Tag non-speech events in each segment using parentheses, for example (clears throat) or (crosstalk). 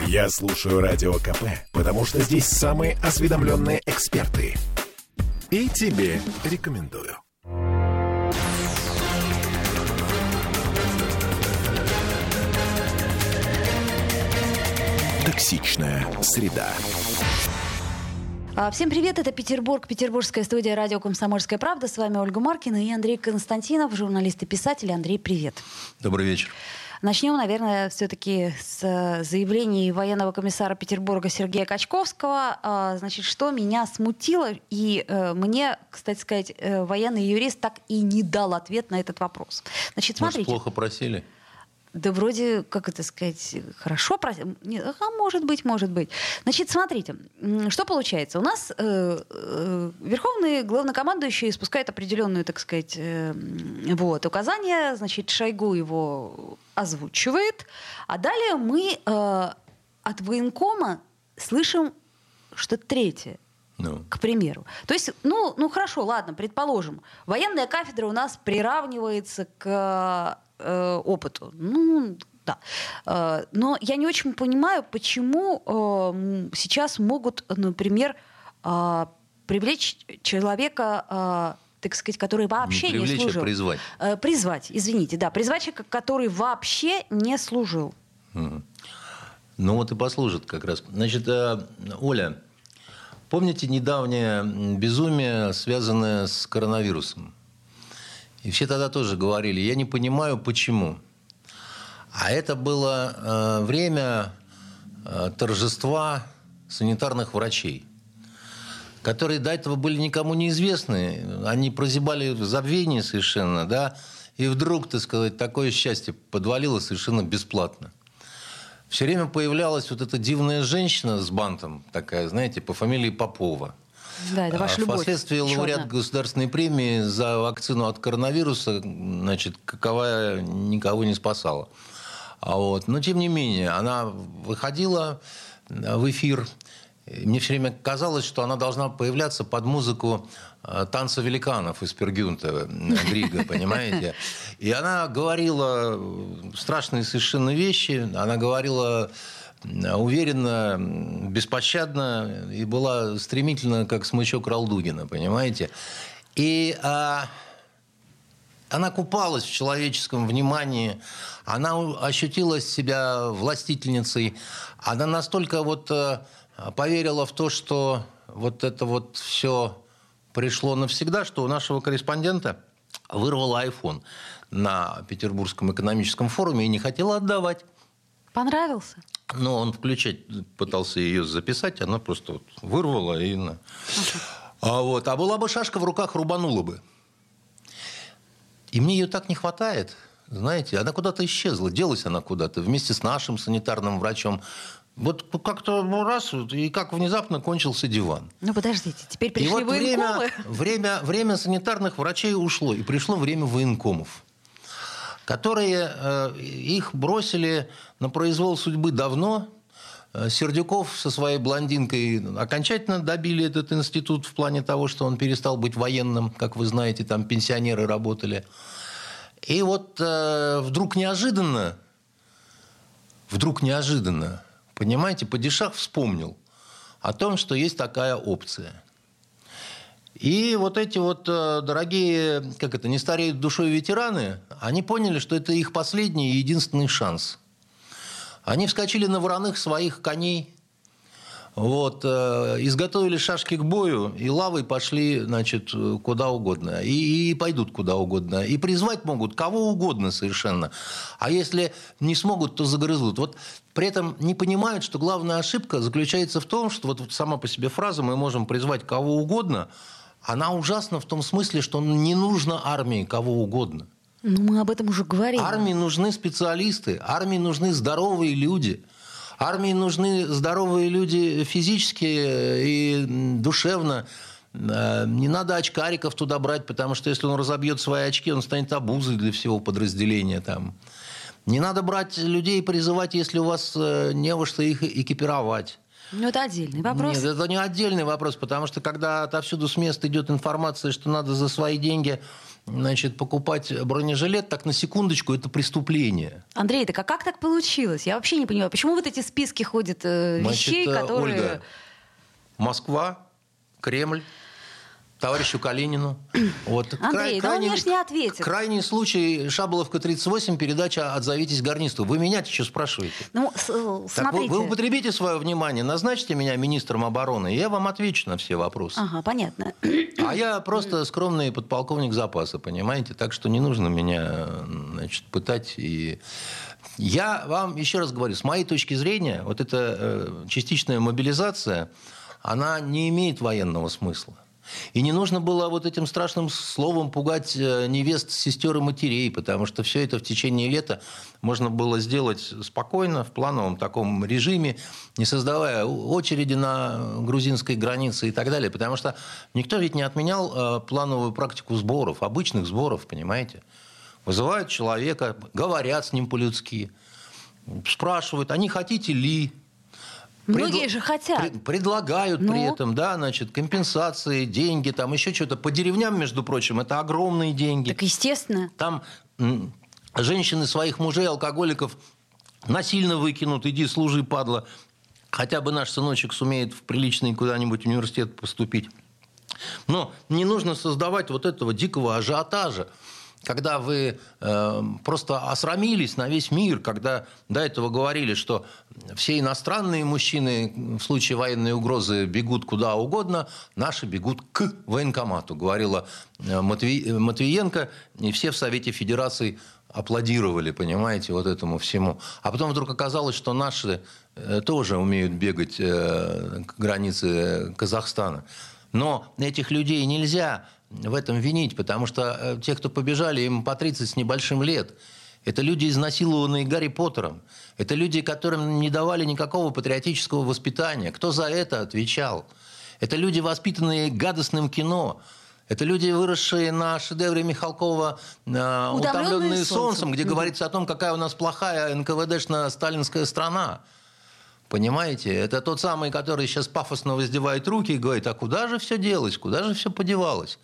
Я слушаю Радио КП, потому что здесь самые осведомленные эксперты. И тебе рекомендую. Токсичная среда. А, Всем привет, это Петербург, петербургская студия радио «Комсомольская правда». С вами Ольга Маркина и Андрей Константинов, журналист и писатель. Андрей, привет. Добрый вечер. Начнем, наверное, все-таки с э, заявлений военного комиссара Петербурга Сергея Качковского. А, Значит, что меня смутило, и э, мне, кстати сказать, э, военный юрист так и не дал ответ на этот вопрос. Значит, Может, смотрите. плохо просили? Да вроде, как это сказать, хорошо, прос- не, а может быть, может быть. Значит, смотрите, что получается. У нас э, э, верховный главнокомандующий спускает определенную, так сказать, э, вот, указания, значит, Шойгу его озвучивает, а далее мы э, от военкома слышим что-то третье Ну, к примеру. То есть, ну, ну хорошо, ладно, предположим, военная кафедра у нас приравнивается к э, опыту. Ну, да. Э, но я не очень понимаю, почему э, сейчас могут, например, э, привлечь человека, так сказать, который вообще не, привлечь, а служил. призвать. Э, призвать, извините, да, призвать человека, который вообще не служил. Ну вот и послужит как раз. Значит, Оля, помните недавнее безумие, связанное с коронавирусом? И все тогда тоже говорили, я не понимаю, почему. А это было э, время э, торжества санитарных врачей, которые до этого были никому неизвестны. Они прозябали в забвении совершенно, да, и вдруг, так сказать, такое счастье подвалило совершенно бесплатно. Все время появлялась вот эта дивная женщина с бантом, такая, знаете, по фамилии Попова. Да, это ваша любовь. Впоследствии лауреат черная. государственной премии за вакцину от коронавируса, значит, каковая никого не спасала. А вот. Но, тем не менее, она выходила э, в эфир. Мне все время казалось, что она должна появляться под музыку э, танца великанов из Пергюнта, э, Грига, (laughs) понимаете? И она говорила страшные совершенно вещи. Она говорила уверенно, беспощадно и была стремительно, как смычок Ралдугина, понимаете? И а, она купалась в человеческом внимании, она ощутила себя властительницей, она настолько вот э, поверила в то, что вот это вот все пришло навсегда, что у нашего корреспондента вырвала iPhone на Петербургском экономическом форуме и не хотела отдавать. Понравился? Но он включать пытался ее записать, она просто вот вырвала и... на. А, вот. а была бы шашка в руках, рубанула бы. И мне ее так не хватает. Знаете, она куда-то исчезла, делась она куда-то вместе с нашим санитарным врачом. Вот как-то ну, раз, вот, и как внезапно кончился диван. Ну, подождите, теперь И пришли вот время, военкомы. время, время санитарных врачей ушло, и пришло время военкомов, которые э, их бросили на произвол судьбы давно. Э, Сердюков со своей блондинкой окончательно добили этот институт в плане того, что он перестал быть военным, как вы знаете, там пенсионеры работали. И вот э, вдруг неожиданно, вдруг неожиданно, понимаете, Падишах вспомнил о том, что есть такая опция. И вот эти вот э, дорогие, как это, не стареют душой ветераны, они поняли, что это их последний и единственный шанс. Они вскочили на вороных своих коней, вот, э, изготовили шашки к бою, и лавой пошли, значит, куда угодно. И, и пойдут куда угодно. И призвать могут кого угодно совершенно. А если не смогут, то загрызут. Вот при этом не понимают, что главная ошибка заключается в том, что вот сама по себе фраза «мы можем призвать кого угодно», она ужасна в том смысле, что не нужно армии кого угодно. Ну, мы об этом уже говорили. Армии нужны специалисты, армии нужны здоровые люди. Армии нужны здоровые люди физически и душевно. Э, Не надо очкариков туда брать, потому что если он разобьет свои очки, он станет обузой для всего подразделения. Там. Не надо брать людей и призывать, если у вас э, не во что их экипировать. Ну, это отдельный вопрос. Нет, это не отдельный вопрос, потому что когда отовсюду с места идет информация, что надо за свои деньги значит, покупать бронежилет, так на секундочку, это преступление. Андрей, так а как так получилось? Я вообще не понимаю, почему вот эти списки ходят э, вещей, Значит, э, которые... Ольга, Москва, Кремль, товарищу Калинину. (clears throat) Вот. Андрей, да он мне ж не ответит. Крайний случай, Шаболовка 38, передача «Отзовитесь гарнисту». Вы меня что спрашиваете? Ну, с- э, Так смотрите. вы, вы употребите свое внимание, назначьте меня министром обороны, и я вам отвечу на все вопросы. Ага, понятно. А я просто скромный подполковник запаса, понимаете? Так что не нужно меня значит, пытать. И... Я вам еще раз говорю, с моей точки зрения, вот эта э, частичная мобилизация, она не имеет военного смысла. И не нужно было вот этим страшным словом пугать э, невест, сестер и матерей, потому что все это в течение лета можно было сделать спокойно, в плановом таком режиме, не создавая очереди на грузинской границе и так далее. Потому что никто ведь не отменял э, плановую практику сборов, обычных сборов, понимаете? Вызывают человека, говорят с ним по-людски, спрашивают, а не хотите ли? Многие Предла- же хотят. пред- предлагают Ну? при этом, да, значит, компенсации, деньги, там еще что-то. По деревням, между прочим, это огромные деньги. Так естественно. Там женщины своих мужей, алкоголиков, насильно выкинут, иди служи, падла. Хотя бы наш сыночек сумеет в приличный куда-нибудь университет поступить. Но не нужно создавать вот этого дикого ажиотажа, когда вы э, просто осрамились на весь мир, когда до этого говорили, что все иностранные мужчины в случае военной угрозы бегут куда угодно, наши бегут к военкомату, говорила э, Матвей- Матвиенко, и все в Совете Федерации аплодировали, понимаете, вот этому всему. А потом вдруг оказалось, что наши э, тоже умеют бегать э, к границе Казахстана. Но этих людей нельзя в этом винить, потому что э, те, кто побежали, им по 30 с небольшим лет. Это люди, изнасилованные Гарри Поттером. Это люди, которым не давали никакого патриотического воспитания. Кто за это отвечал? Это люди, воспитанные гадостным кино. Это люди, выросшие на шедевре Михалкова э, «Утомленные «Утомленные солнцем». солнцем», где говорится о том, какая у нас плохая НКВДшно-сталинская страна. Понимаете? Это тот самый, который сейчас пафосно воздевает руки и говорит, а куда же все делось, куда же все подевалось?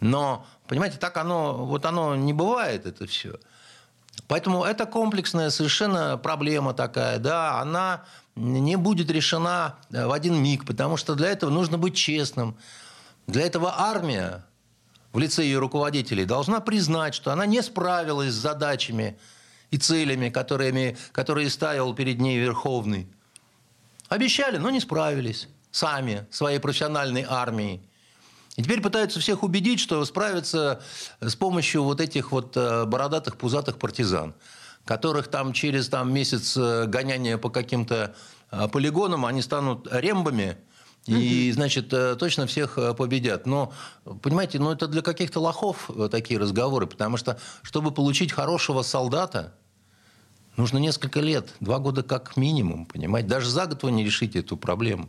Но, понимаете, так оно, вот оно не бывает, это все. Поэтому это комплексная совершенно проблема такая, да, она не будет решена э, в один миг, потому что для этого нужно быть честным. Для этого армия в лице ее руководителей должна признать, что она не справилась с задачами и целями, которыми, которые ставил перед ней Верховный. Обещали, но не справились сами, своей профессиональной армией. И теперь пытаются всех убедить, что справятся с помощью вот этих вот э, бородатых, пузатых партизан, которых там через там, месяц э, гоняния по каким-то э, полигонам они станут рембами, и, значит, точно всех победят. Но, понимаете, ну это для каких-то лохов такие разговоры, потому что, чтобы получить хорошего солдата, нужно несколько лет, два года как минимум, понимаете. Даже за год вы не решите эту проблему.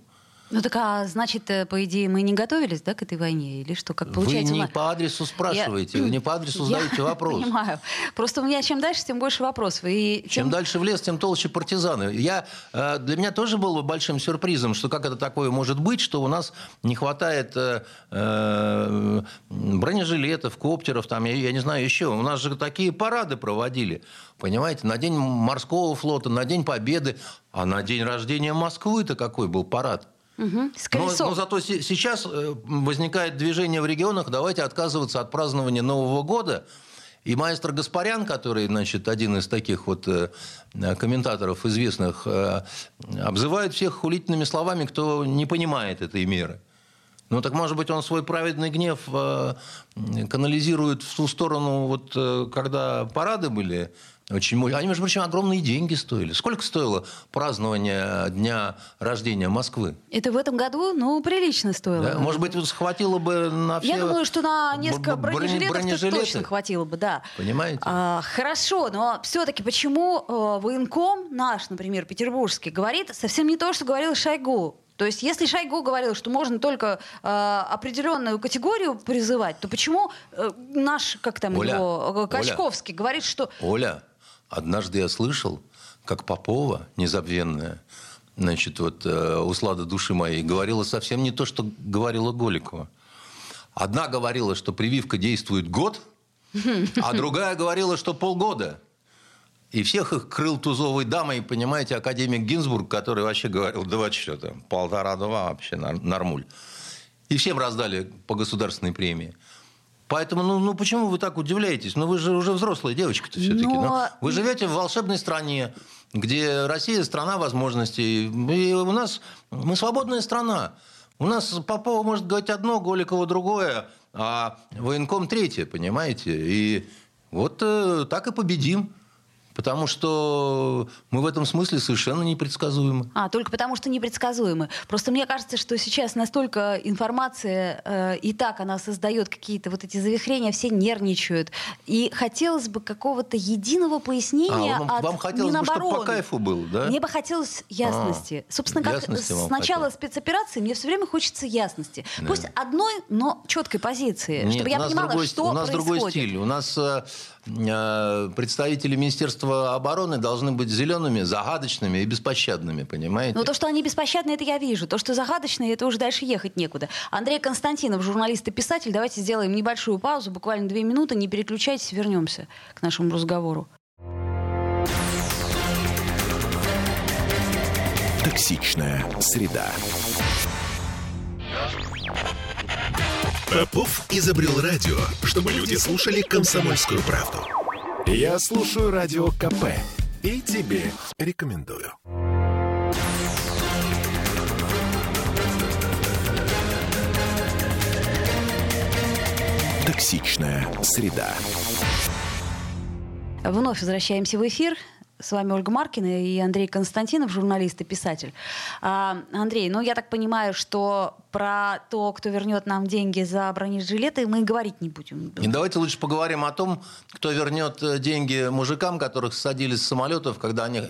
Ну так, а значит, э, по идее, мы не готовились, да, к этой войне? Или что? Как Вы получается? не у нас- по адресу спрашиваете, Я- вы не по адресу (laughs) Я задаете вопрос. Понимаю. Просто у меня чем дальше, тем больше вопросов. И Чем тем- дальше в лес, тем толще партизаны. Я, э, для меня тоже было большим сюрпризом, что как это такое может быть, что у нас не хватает э, э, бронежилетов, коптеров, там, я, я не знаю, еще. У нас же такие парады проводили, понимаете, на День морского флота, на День Победы, а на день рождения Москвы-то какой был парад? С Но, но зато се- сейчас э, возникает движение в регионах, давайте отказываться от празднования Нового года. И маэстро Гаспарян, который, значит, один из таких вот э, э, комментаторов известных, обзывает всех хулительными словами, кто не понимает этой меры. Ну так, может быть, он свой праведный гнев канализирует в ту сторону, вот когда парады были очень... мо- Они, между прочим, огромные деньги стоили. Сколько стоило празднование дня рождения Москвы? Это в этом году, ну, прилично стоило. Да? Может быть, схватило бы на все Я думаю, что на несколько бронежилетов бронежилеты? точно хватило бы, да. Понимаете? А, хорошо, но все-таки почему э, военком наш, например, петербургский, говорит совсем не то, что говорил Шойгу? То есть, если Шойгу говорил, что можно только э, определенную категорию призывать, то почему э, наш, как там Оля, его, э, Оля. Качковский говорит, что Оля, однажды я слышал, как Попова, незабвенная, значит, вот э, «Услада души моей» говорила совсем не то, что говорила Голикова. Одна говорила, что прививка действует год, а другая говорила, что полгода. И всех их крыл тузовой дамой, понимаете, академик Гинзбург, который вообще говорил, два что там, полтора-два вообще нормуль. И всем раздали по государственной премии. Поэтому, ну, ну почему вы так удивляетесь? Ну вы же уже взрослая девочка-то все-таки. Но... Ну, вы живете в волшебной стране, где Россия страна возможностей. И у нас мы свободная страна. У нас Попова может говорить одно, Голикова другое, а военком третье, понимаете? И вот э, так и победим. Потому что мы в этом смысле совершенно непредсказуемы. А, только потому что непредсказуемы. Просто мне кажется, что сейчас настолько информация, э, и так она создает какие-то вот эти завихрения, все нервничают. И хотелось бы какого-то единого пояснения а, вам, от Вам хотелось Минобороны. бы, чтобы по кайфу было, да? Мне бы хотелось ясности. А, Собственно, как с начала спецоперации мне все время хочется ясности. Да. Пусть одной, но четкой позиции, Нет, чтобы я понимала, другой, что У нас происходит. другой стиль. У нас э, Э, представители Министерства обороны должны быть зелеными, загадочными и беспощадными, понимаете? Ну, то, что они беспощадны, это я вижу. То, что загадочные, это уже дальше ехать некуда. Андрей Константинов, журналист и писатель. Давайте сделаем небольшую паузу, буквально две минуты. Не переключайтесь, вернемся к нашему разговору. Токсичная среда. Попов изобрел радио, чтобы люди слушали комсомольскую правду. Я слушаю радио КП и тебе рекомендую. Токсичная среда. Вновь возвращаемся в эфир. С вами Ольга Маркина и Андрей Константинов, журналист и писатель. А, Андрей, ну я так понимаю, что про то, кто вернет нам деньги за бронежилеты, мы говорить не будем. И давайте лучше поговорим о том, кто вернет э, деньги мужикам, которых садили с самолетов, когда они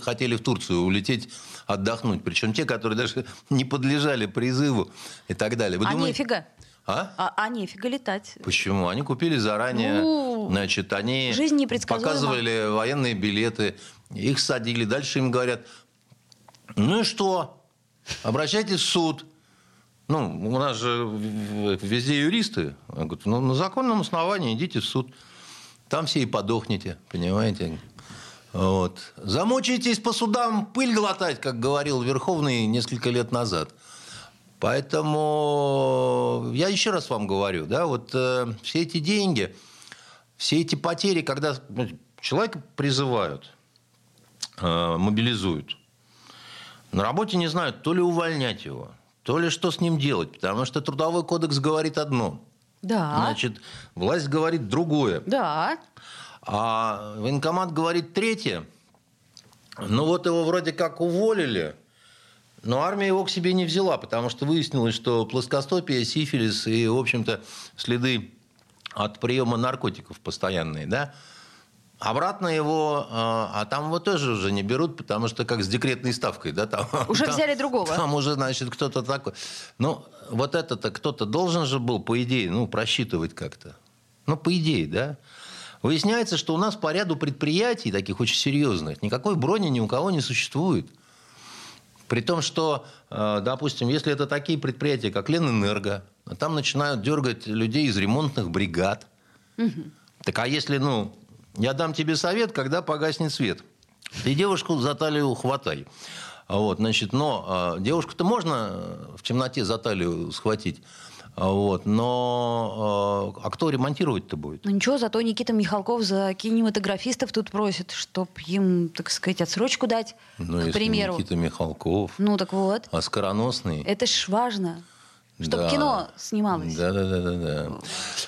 хотели в Турцию улететь отдохнуть. Причем те, которые даже не подлежали призыву и так далее. Вы а думаете... нифига. А? а? А нефига летать. Почему? Они купили заранее, ну, значит, они жизнь показывали военные билеты, их садили, дальше им говорят, ну и что? Обращайтесь в суд. Ну, у нас же везде юристы. Говорят, ну, на законном основании идите в суд. Там все и подохнете, понимаете? Вот. Замучитесь по судам пыль глотать, как говорил Верховный несколько лет назад – Поэтому я еще раз вам говорю, да, вот э, все эти деньги, все эти потери, когда ну, человека призывают, э, мобилизуют, на работе не знают, то ли увольнять его, то ли что с ним делать, потому что трудовой кодекс говорит одно. Да. Значит, власть говорит другое. Да. А военкомат говорит третье. Ну вот его вроде как уволили – но армия его к себе не взяла, потому что выяснилось, что плоскостопие, сифилис и, в общем-то, следы от приема наркотиков постоянные, да, Обратно его, а, а там его тоже уже не берут, потому что как с декретной ставкой, да, там. (laughs) Уже там, взяли другого. Там уже, значит, кто-то такой. Ну, вот это-то кто-то должен же был, по идее, ну, просчитывать как-то. Ну, по идее, да. Выясняется, что у нас по ряду предприятий, таких очень серьезных, никакой брони ни у кого не существует. При том, что, э, допустим, если это такие предприятия, как Ленэнерго, там начинают дергать людей из ремонтных бригад. Угу. Так а если, ну, я дам тебе совет, когда погаснет свет. Ты девушку за талию хватай. Вот, значит, но э, девушку-то можно э, в темноте за талию схватить. Вот. Но э, а кто ремонтировать-то будет? Ну ничего, зато Никита Михалков за кинематографистов тут просит, чтобы им, так сказать, отсрочку дать, ну, к примеру. Никита Михалков. Ну так вот. А скороносный. Это ж важно. Чтобы да. кино снималось. Да, да, да, да, да.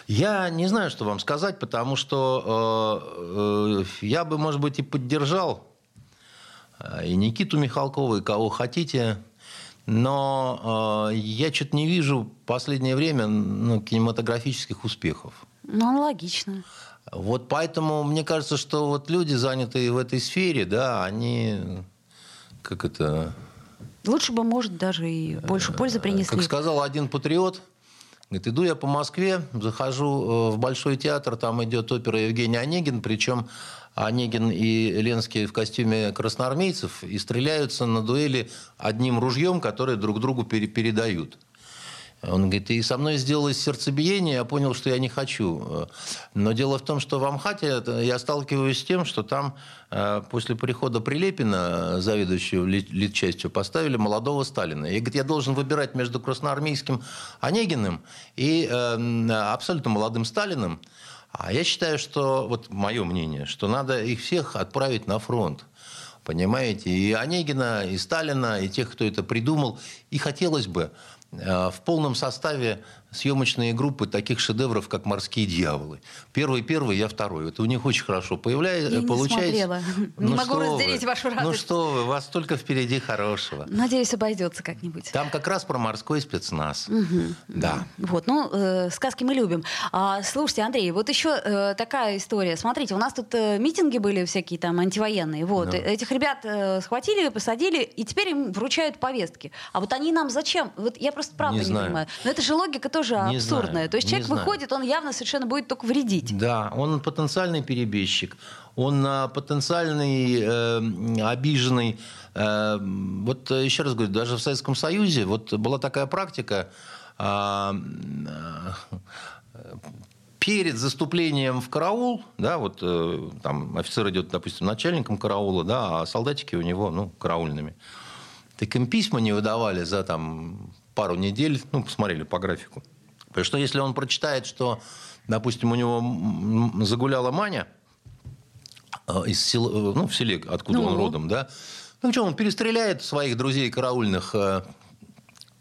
Я не знаю, что вам сказать, потому что э, э, я бы, может быть, и поддержал э, и Никиту Михалкова, и кого хотите. Но э, я что-то не вижу в последнее время ну, кинематографических успехов. Ну, логично. Вот поэтому мне кажется, что вот люди, занятые в этой сфере, да, они как это... Лучше бы, может, даже и больше пользы принесли. Как сказал один патриот, говорит, иду я по Москве, захожу э, в Большой театр, там идет опера Евгений Онегин, причем Онегин и Ленский в костюме красноармейцев и стреляются на дуэли одним ружьем, которое друг другу передают. Он говорит, и со мной сделалось сердцебиение, я понял, что я не хочу. Но дело в том, что в Амхате я сталкиваюсь с тем, что там э, после прихода Прилепина, заведующего литчастью, поставили молодого Сталина. И говорит, я должен выбирать между красноармейским Онегиным и э, абсолютно молодым Сталиным. А я считаю, что, вот мое мнение, что надо их всех отправить на фронт. Понимаете? И Онегина, и Сталина, и тех, кто это придумал. И хотелось бы Э, в полном составе съемочные группы таких шедевров, как «Морские дьяволы». Первый, первый, я второй. Это у них очень хорошо появляется, я получается. Не смотрела. Ну, не могу разделить вы? вашу радость. Ну что вы, вас только впереди хорошего. Надеюсь, обойдется как-нибудь. Там как раз про морской спецназ. Угу. Да. Вот, ну, э, сказки мы любим. А, слушайте, Андрей, вот еще э, такая история. Смотрите, у нас тут э, митинги были всякие там антивоенные. Вот, да. этих ребят э, схватили, посадили, и теперь им вручают повестки. А вот они нам зачем? Вот я просто правда не, не понимаю. Но это же логика тоже не абсурдная. Знаю. То есть человек знаю. выходит, он явно совершенно будет только вредить. Да, он потенциальный перебежчик, он а, потенциальный э, обиженный. Э, вот э, еще раз говорю, даже в Советском Союзе вот была такая практика. Э, перед заступлением в караул, да, вот э, там офицер идет, допустим, начальником караула, да, а солдатики у него, ну, караульными. Так им письма не выдавали за там пару недель, ну, посмотрели по графику. Потому что если он прочитает, что, допустим, у него загуляла Маня э, из села, э, ну, в селе, откуда ну. он родом, да, ну что, он перестреляет своих друзей караульных, э,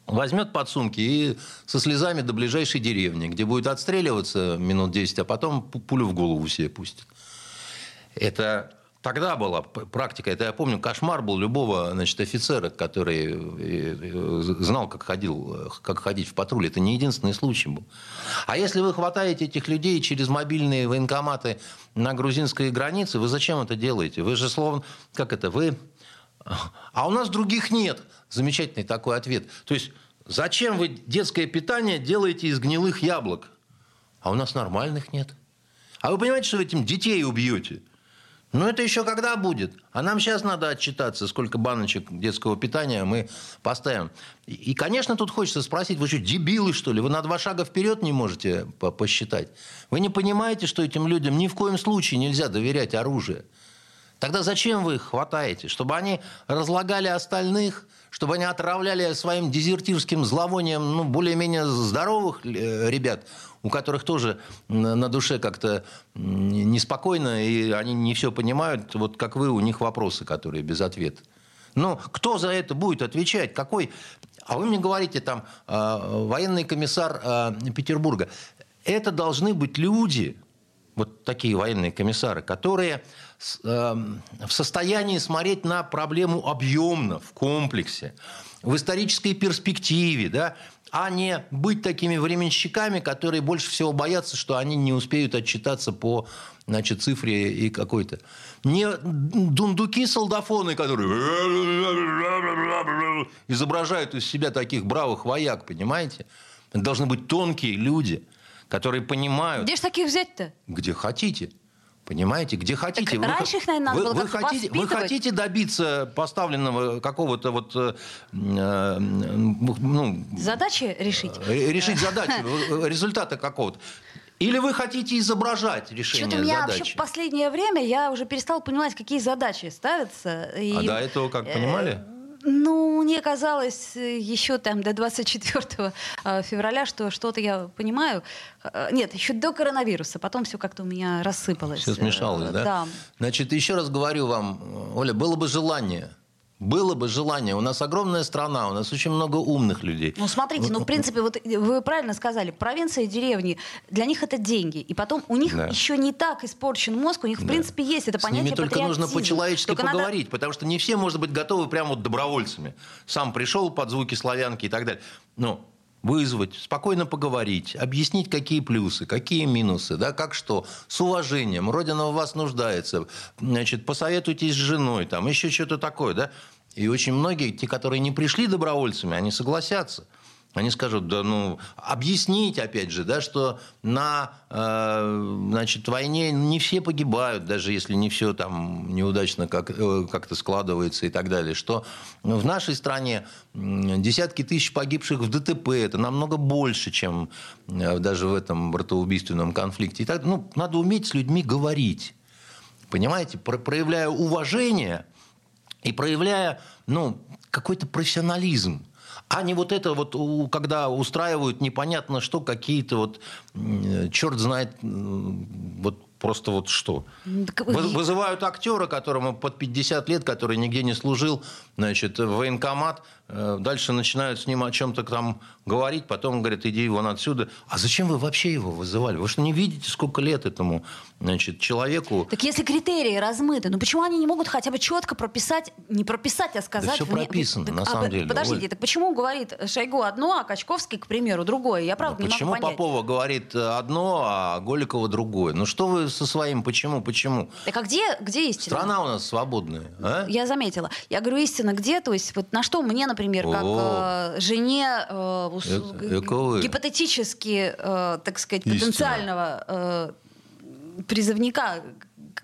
возьмет подсумки и со слезами до ближайшей деревни, где будет отстреливаться минут 10, а потом пулю в голову себе пустит. Это тогда была практика, это я помню, кошмар был любого значит, офицера, который э, э, знал, как, ходил, как ходить в патруль. Это не единственный случай был. А если вы хватаете этих людей через мобильные военкоматы на грузинской границе, вы зачем это делаете? Вы же словно, как это, вы... А у нас других нет. Замечательный такой ответ. То есть, зачем вы детское питание делаете из гнилых яблок? А у нас нормальных нет. А вы понимаете, что вы этим детей убьете? Ну, это еще когда будет? А нам сейчас надо отчитаться, сколько баночек детского питания мы поставим. И, конечно, тут хочется спросить, вы что, дебилы, что ли? Вы на два шага вперед не можете посчитать? Вы не понимаете, что этим людям ни в коем случае нельзя доверять оружие? Тогда зачем вы их хватаете? Чтобы они разлагали остальных? Чтобы они отравляли своим дезертирским зловонием ну, более-менее здоровых э, ребят? У которых тоже на душе как-то неспокойно, и они не все понимают, вот как вы, у них вопросы, которые без ответа. Но кто за это будет отвечать? Какой? А вы мне говорите, там, э, военный комиссар э, Петербурга. Это должны быть люди, вот такие военные комиссары, которые э, в состоянии смотреть на проблему объемно, в комплексе, в исторической перспективе, да, а не быть такими временщиками, которые больше всего боятся, что они не успеют отчитаться по значит, цифре и какой-то. Не дундуки-солдафоны, которые изображают из себя таких бравых вояк, понимаете? Это должны быть тонкие люди, которые понимают... Где же таких взять-то? Где хотите. Понимаете, где хотите. Так вы, раньше их, наверное, надо вы, было вы хотите, вы хотите добиться поставленного какого-то вот... Э, э ну, задачи решить? Э, решить задачи, (laughs) э, результата какого-то. Или вы хотите изображать решение Что-то у меня задачи? вообще в последнее время я уже перестал понимать, какие задачи ставятся. И, а до этого как понимали? Ну, мне казалось э, еще там до 24 э, февраля, что что-то я понимаю. Э, нет, еще до коронавируса. Потом все как-то у меня рассыпалось. Все смешалось, да? Да. Значит, еще раз говорю вам, Оля, было бы желание – было бы желание. У нас огромная страна, у нас очень много умных людей. Ну, смотрите, ну, в принципе, вот вы правильно сказали, провинция и деревни, для них это деньги. И потом у них да. еще не так испорчен мозг, у них, в да. принципе, есть это понятие С ними только нужно по-человечески только поговорить, надо... потому что не все, может быть, готовы прямо вот добровольцами. Сам пришел под звуки славянки и так далее. Но вызвать, спокойно поговорить, объяснить, какие плюсы, какие минусы, да, как что, с уважением, Родина в вас нуждается, значит, посоветуйтесь с женой, там, еще что-то такое, да. И очень многие, те, которые не пришли добровольцами, они согласятся. Они скажут, да ну, объяснить, опять же, да, что на э, значит, войне не все погибают, даже если не все там неудачно как, э, как-то складывается и так далее. Что в нашей стране десятки тысяч погибших в ДТП, это намного больше, чем э, даже в этом братоубийственном конфликте. И так, ну, надо уметь с людьми говорить. Понимаете, проявляя уважение и проявляя ну, какой-то профессионализм а не вот это вот, когда устраивают непонятно что, какие-то вот, черт знает, вот просто вот что. Вызывают актера, которому под 50 лет, который нигде не служил, значит, в военкомат, дальше начинают с ним о чем-то там говорить, потом говорят, иди вон отсюда. А зачем вы вообще его вызывали? Вы что, не видите, сколько лет этому значит, человеку? Так если критерии размыты, ну почему они не могут хотя бы четко прописать, не прописать, а сказать... Да все прописано, так, на а, самом деле. Подождите, Оль. так почему говорит Шойгу одно, а Качковский, к примеру, другое? Я правда да не почему могу понять. Попова говорит одно, а Голикова другое? Ну что вы со своим почему, почему? Так а где, где истина? Страна у нас свободная. А? Я заметила. Я говорю, истина где? То есть вот на что мне, например, как э, жене э, э, гипотетически, э, так сказать, истина. потенциального э, призывника...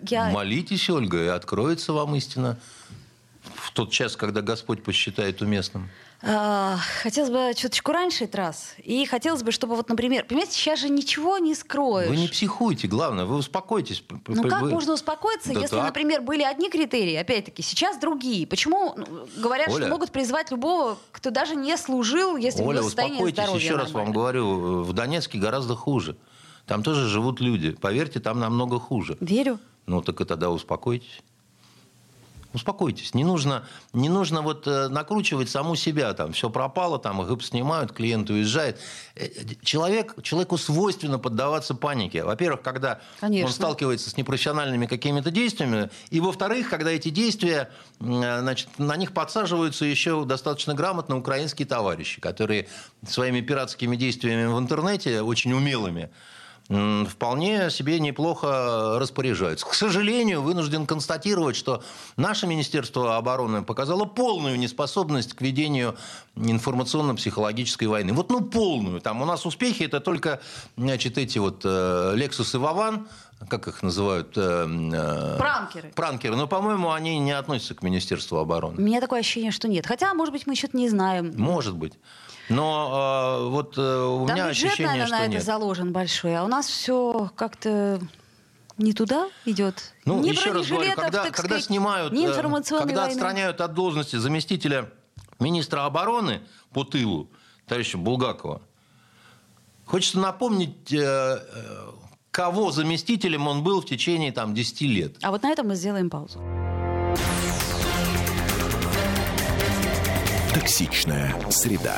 Я... Молитесь, Ольга, и откроется вам истина в тот час, когда Господь посчитает уместным. А, хотелось бы чуточку раньше этот раз. И хотелось бы, чтобы вот, например, понимаете, сейчас же ничего не скроешь. Вы не психуйте, главное, вы успокойтесь. Ну как вы... можно успокоиться, да если, так. например, были одни критерии, опять-таки, сейчас другие? Почему ну, говорят, Оля, что могут призвать любого, кто даже не служил, если Оля, в состоянии успокойтесь, еще раз вам говорю, в Донецке гораздо хуже. Там тоже живут люди. Поверьте, там намного хуже. Верю. Ну так и тогда успокойтесь. Успокойтесь. Не нужно, не нужно вот э, накручивать саму себя. Там, все пропало, там, их снимают, клиент уезжает. Э, человек, человеку свойственно поддаваться панике. Во-первых, когда Конечно. он сталкивается с непрофессиональными какими-то действиями. И, во-вторых, когда эти действия, э, значит, на них подсаживаются еще достаточно грамотно украинские товарищи, которые своими пиратскими действиями в интернете, очень умелыми, вполне себе неплохо распоряжаются. К сожалению, вынужден констатировать, что наше Министерство обороны показало полную неспособность к ведению информационно-психологической войны. Вот ну полную. Там у нас успехи это только значит, эти вот э, Lexus и Вован, как их называют? Э, э, пранкеры. Пранкеры. Но, по-моему, они не относятся к Министерству обороны. У меня такое ощущение, что нет. Хотя, может быть, мы что-то не знаем. Может быть. Но э, вот э, у Там меня бюджет, ощущение, наверное, что на нет. это заложен большой, а у нас все как-то не туда идет. Ну, ни еще раз говорю, когда, когда сказать, снимают, ни э, когда войны. отстраняют от должности заместителя министра обороны по тылу, товарища Булгакова, хочется напомнить, э, э, кого заместителем он был в течение там, 10 лет. А вот на этом мы сделаем паузу. Токсичная среда.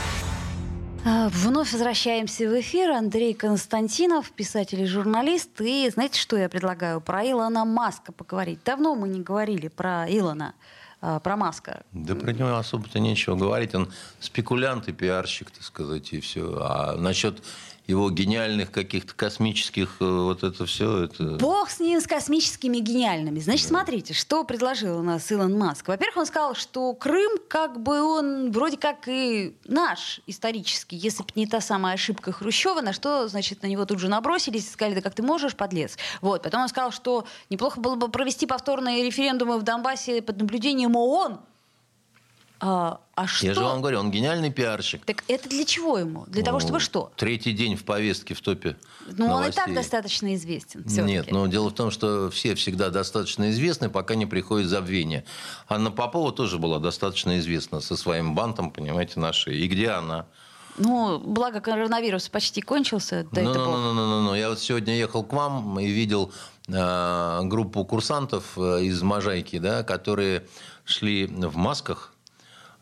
А, вновь возвращаемся в эфир. Андрей Константинов, писатель и журналист. И знаете, что я предлагаю? Про Илона Маска поговорить. Давно мы не говорили про Илона, а, про Маска. Да про него особо-то нечего говорить. Он спекулянт и пиарщик, так сказать, и все. А насчет его гениальных каких-то космических, э, вот это все. Это... Бог с ним, с космическими гениальными. Значит, да. смотрите, что предложил у нас Илон Маск. Во-первых, он сказал, что Крым, как бы он вроде как и наш исторический, если бы не та самая ошибка Хрущева, на что, значит, на него тут же набросились и сказали, да как ты можешь, подлец. Вот. Потом он сказал, что неплохо было бы провести повторные референдумы в Донбассе под наблюдением ООН, а, а что? Я же вам говорю, он гениальный пиарщик. Так это для чего ему? Для ну, того, чтобы что? Третий день в повестке в топе Ну, новостей. он и так достаточно известен. Нет, но дело в том, что все всегда достаточно известны, пока не приходит забвение. Анна Попова тоже была достаточно известна со своим бантом, понимаете, нашей. И где она? Ну, благо коронавирус почти кончился. Ну, ну, ну, ну, ну, ну. Я вот сегодня ехал к вам и видел э, группу курсантов э, из Можайки, да, которые шли в масках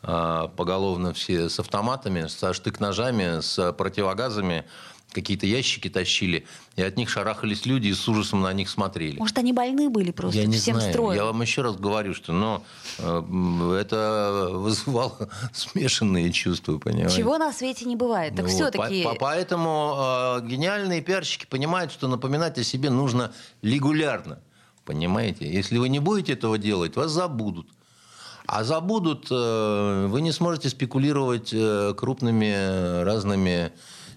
поголовно все с автоматами, со штык-ножами, с противогазами какие-то ящики тащили, и от них шарахались люди и с ужасом на них смотрели. Может, они больны были просто Я не всем знаю. строем? Я вам еще раз говорю, что ну, э, это вызывало (laughs) смешанные чувства, понимаете? Чего на свете не бывает. Так Ну, все-таки... по- по- Поэтому э, гениальные пиарщики понимают, что напоминать о себе нужно регулярно. Понимаете? Если вы не будете этого делать, вас забудут. А забудут, э, вы не сможете спекулировать э, крупными э, разными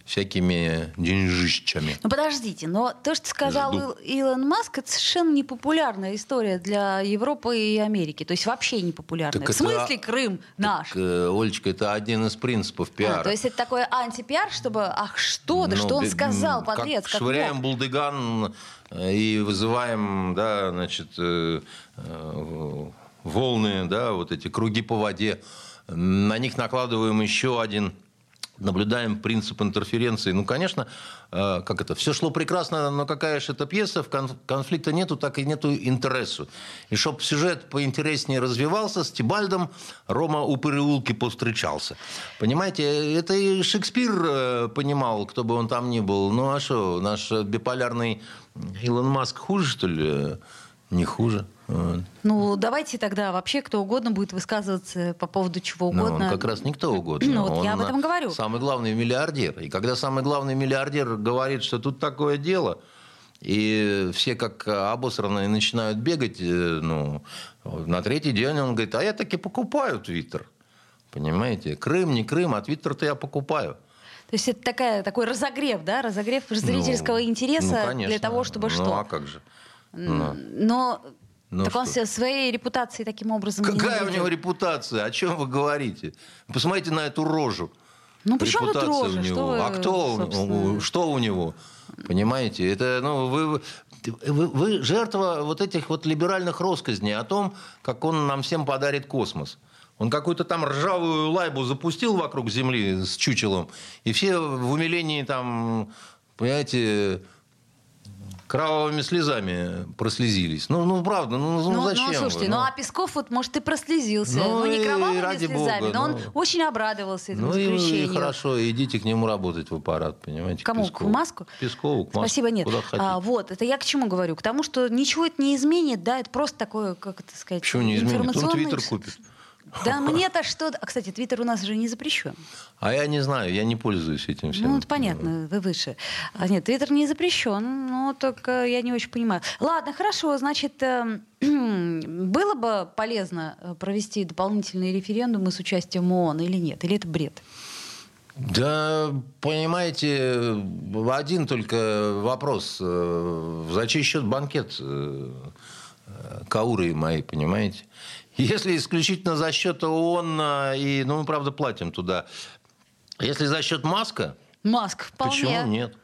всякими деньжищами. Ну подождите, но то, что сказал Жду. Ил- Илон Маск, это совершенно непопулярная история для Европы и Америки. То есть вообще непопулярная. Так В смысле это- Крым наш? Так, Олечка, это один из принципов пиара. А, то есть это такой антипиар, чтобы... Ах, что? Да Ну, что он сказал, подлец, как как швыряем мог? булдыган и вызываем, да, значит, э, э, волны, да, вот эти круги по воде. На них накладываем еще один наблюдаем принцип интерференции. Ну, конечно, э, как это, все шло прекрасно, но какая же это пьеса, в конф- конфликта нету, так и нету интересу. И чтоб сюжет поинтереснее развивался, с Тибальдом Рома у переулки повстречался. Понимаете, это и Шекспир э, понимал, кто бы он там ни был. Ну, а что, наш биполярный Илон Маск хуже, что ли? Не хуже. Ну, давайте тогда вообще кто угодно будет высказываться по поводу чего Ну, угодно. он как раз никто угодно. Ну, вот я Он об этом говорю. Самый главный миллиардер. И когда самый главный миллиардер говорит, что тут такое дело, и все как обосранные начинают бегать, э, ну, на третий день он говорит, а я таки покупаю Твиттер. Понимаете? Крым, не Крым, а Твиттер-то я покупаю. То есть это такая, такой разогрев, да? Разогрев зрительского Ну, интереса ну, конечно. для того, чтобы ну, что? а как же? Ну. Но... Ну так он что? своей репутацией таким образом не Какая у навредил. него репутация? О чем вы говорите? Посмотрите на эту рожу. Ну, при чем тут Репутация рожа? у него. Что вы, а кто, у- собственно? что у него? Понимаете? Это, ну, вы, вы, вы жертва вот этих вот либеральных россказней о том, как он нам всем подарит космос. Он какую-то там ржавую лайбу запустил вокруг Земли с чучелом, и все в умилении там, понимаете, кровавыми слезами прослезились. Ну, ну правда, ну, ну, Ну, зачем? ну, вы? слушайте, ну, а Песков вот, может, и прослезился. Ну, Ну, не и кровавыми ради слезами, бога, но ну. он очень обрадовался этому Ну и, и заключению. хорошо, идите к нему работать в аппарат, понимаете? Кому? Пескову. К Маску? Пескову, к Маску. Спасибо, нет. Куда хотите. А, вот, это я к чему говорю? К тому, что ничего это не изменит, да, это просто такое, как это сказать, Почему не изменит? Он информационный- Твиттер купит. Да (laughs) мне-то что... А, кстати, Твиттер у нас же не запрещен. А я не знаю, я не пользуюсь этим всем. Ну, это понятно, вы выше. А нет, Твиттер не запрещен, но только я не очень понимаю. Ладно, хорошо, значит, эм, (clears throat) было бы полезно э, провести дополнительные референдумы с участием ООН или нет? Или это бред? Да, понимаете, один только вопрос. Э, За чей счет банкет э, Кауры мои, понимаете? Если исключительно за счет ООН, э, и, ну, мы, правда, платим туда. Если за счет Маска, Маск, вполне. почему нет?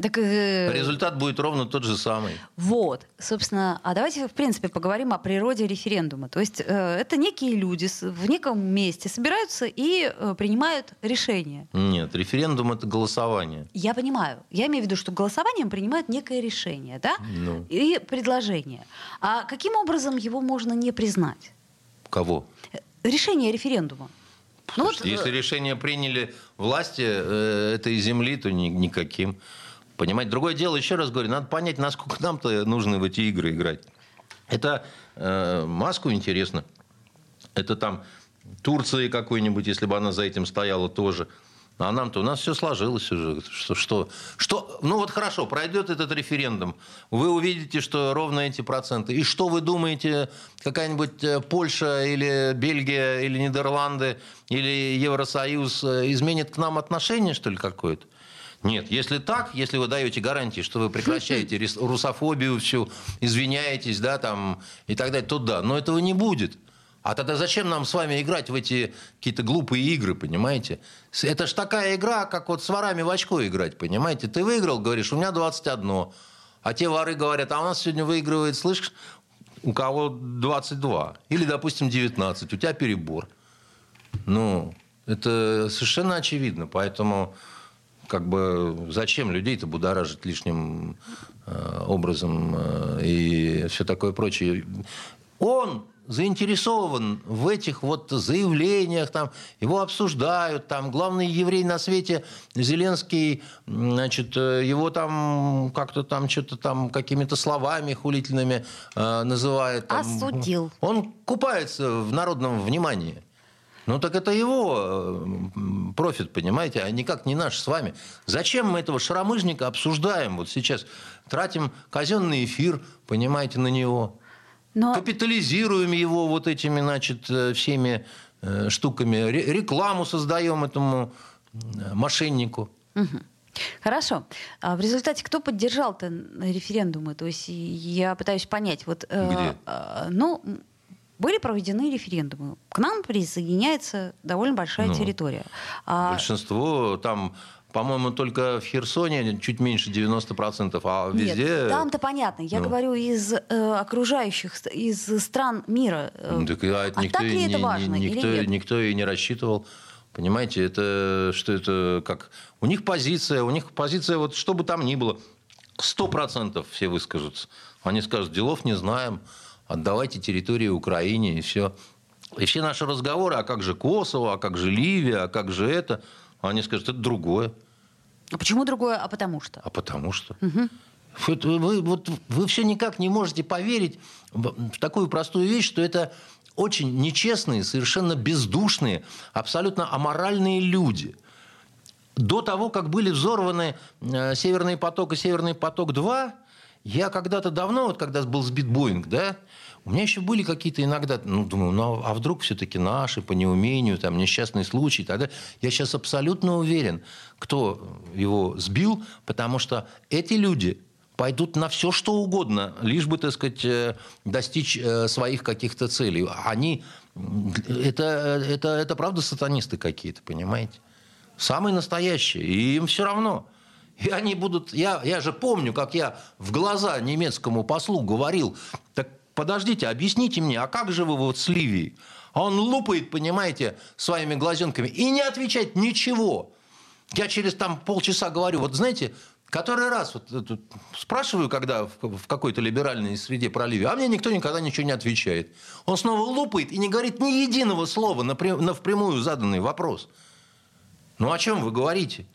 Так, э, Результат будет ровно тот же самый. Вот, собственно, а давайте, в принципе, поговорим о природе референдума. То есть э, это некие люди в неком месте собираются и э, принимают решение. Нет, референдум – это голосование. Я понимаю. Я имею в виду, что голосованием принимают некое решение, да? Ну. И предложение. А каким образом его можно не признать? Кого? Э, Решение референдума. Ну вот, если э, решение приняли власти э, этой земли, то ни- никаким. Понимаете, другое дело, еще раз говорю, надо понять, насколько нам-то нужно в эти игры играть. Это э, Маску интересно. Это там Турции какой-нибудь, если бы она за этим стояла тоже. А нам-то у нас все сложилось уже. Что, что, что, ну вот хорошо, пройдет этот референдум. Вы увидите, что ровно эти проценты. И что вы думаете, какая-нибудь э, Польша или Бельгия или Нидерланды или Евросоюз э, изменит к нам отношение, что ли, какое-то? Нет, если так, если вы даете гарантии, что вы прекращаете русофобию всю, извиняетесь, да, там, и так далее, то да. Но этого не будет. А тогда зачем нам с вами играть в эти какие-то глупые игры, понимаете? Это ж такая игра, как вот с ворами в очко играть, понимаете? Ты выиграл, говоришь, у меня 21. А те воры говорят, а у нас сегодня выигрывает, слышишь, у кого 22. Или, допустим, 19. У тебя перебор. Ну, это совершенно очевидно. Поэтому, как бы, зачем людей-то будоражить лишним э, образом э, и все такое прочее. Он заинтересован в этих вот заявлениях, там, его обсуждают, там, главный еврей на свете Зеленский, значит, э, его там как-то там что-то там какими-то словами хулительными э, называет. Там, Осудил. Он купается в народном внимании. Ну так это его э, профит, понимаете, а никак не наш с вами. Зачем мы этого шаромыжника обсуждаем вот сейчас? Тратим казенный эфир, понимаете, на него. Но... Капитализируем его вот этими, значит, э, всеми э, штуками. Рекламу создаем этому мошеннику. Угу. Хорошо. А в результате кто поддержал-то референдумы? То есть я пытаюсь понять. Вот, Где? Э, ну, были проведены референдумы. К нам присоединяется довольно большая ну, территория. А... Большинство там по-моему, только в Херсоне чуть меньше 90%, а везде... Нет, там-то понятно. Я ну. говорю из э, окружающих, из стран мира. Ну, так, а, это а никто, так ли это важно никто, или нет? Никто и не рассчитывал. Понимаете, это что это как... У них позиция, у них позиция, вот что бы там ни было, сто процентов все выскажутся. Они скажут, делов не знаем, отдавайте территории Украине, и все. И все наши разговоры, а как же Косово, а как же Ливия, а как же это, они скажут, это другое. А почему другое? А потому что? А потому что. Угу. Вы, вы, вот, вы все никак не можете поверить в такую простую вещь, что это очень нечестные, совершенно бездушные, абсолютно аморальные люди. До того, как были взорваны э, «Северный поток» и «Северный поток-2», я когда-то давно, вот когда был сбит Боинг, да, у меня еще были какие-то иногда, ну, думаю, ну, а вдруг все-таки наши по неумению, там, несчастный случай. Тогда я сейчас абсолютно уверен, кто его сбил, потому что эти люди пойдут на все, что угодно, лишь бы, так сказать, э, достичь э, своих каких-то целей. Они, это, это, это правда сатанисты какие-то, понимаете? Самые настоящие. И им все равно. И они будут... Я, я же помню, как я в глаза немецкому послу говорил, так подождите, объясните мне, а как же вы вот с Ливией? А он лупает, понимаете, своими глазенками и не отвечает ничего. Я через там полчаса говорю, вот знаете, который раз вот, вот, спрашиваю, когда в, в какой-то либеральной среде про Ливию, а мне никто никогда ничего не отвечает. Он снова лупает и не говорит ни единого слова на, на впрямую заданный вопрос. Ну о чем вы говорите?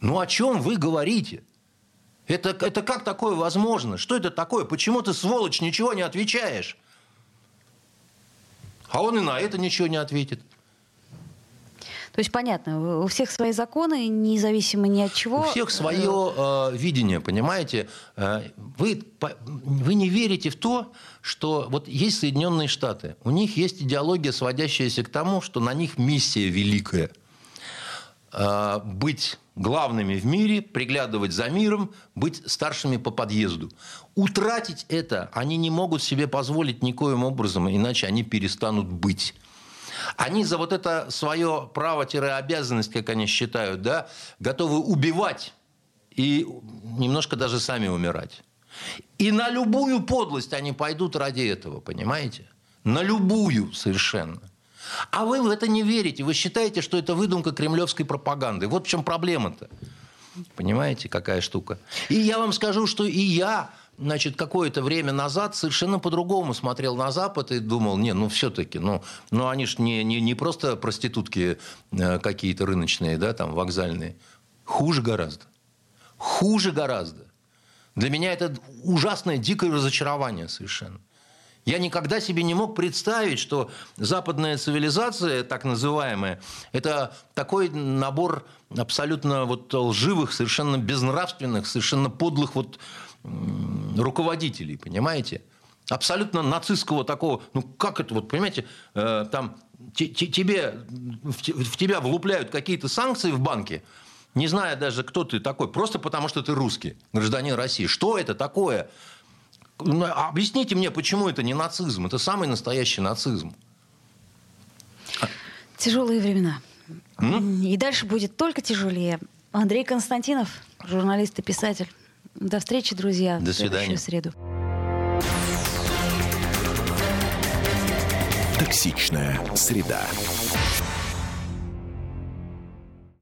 Ну о чем вы говорите? Это, это как такое возможно? Что это такое? Почему ты, сволочь, ничего не отвечаешь? А он и на это ничего не ответит. То есть понятно, у всех свои законы, независимо ни от чего. У всех свое э, видение, понимаете? Э, вы, вы не верите в то, что вот есть Соединенные Штаты, у них есть идеология, сводящаяся к тому, что на них миссия великая э, быть главными в мире, приглядывать за миром, быть старшими по подъезду. Утратить это они не могут себе позволить никоим образом, иначе они перестанут быть. Они за вот это свое право-обязанность, как они считают, да, готовы убивать и немножко даже сами умирать. И на любую подлость они пойдут ради этого, понимаете? На любую совершенно. А вы в это не верите. Вы считаете, что это выдумка кремлевской пропаганды. Вот в чем проблема-то. Понимаете, какая штука? И я вам скажу, что и я значит, какое-то время назад совершенно по-другому смотрел на Запад и думал, не, ну все-таки, ну, ну они же не, не, не просто проститутки э, какие-то рыночные, да, там, вокзальные. Хуже гораздо. Хуже гораздо. Для меня это ужасное, дикое разочарование совершенно. Я никогда себе не мог представить, что западная цивилизация, так называемая, это такой набор абсолютно вот лживых, совершенно безнравственных, совершенно подлых вот руководителей, понимаете? Абсолютно нацистского такого, ну как это вот, понимаете, э, там тебе, в тебя влупляют какие-то санкции в банке, не зная даже, кто ты такой, просто потому что ты русский, гражданин России. Что это такое? Ну, объясните мне, почему это не нацизм? Это самый настоящий нацизм. Тяжелые времена. М? И дальше будет только тяжелее. Андрей Константинов, журналист и писатель. До встречи, друзья. До свидания. В среду. Токсичная среда.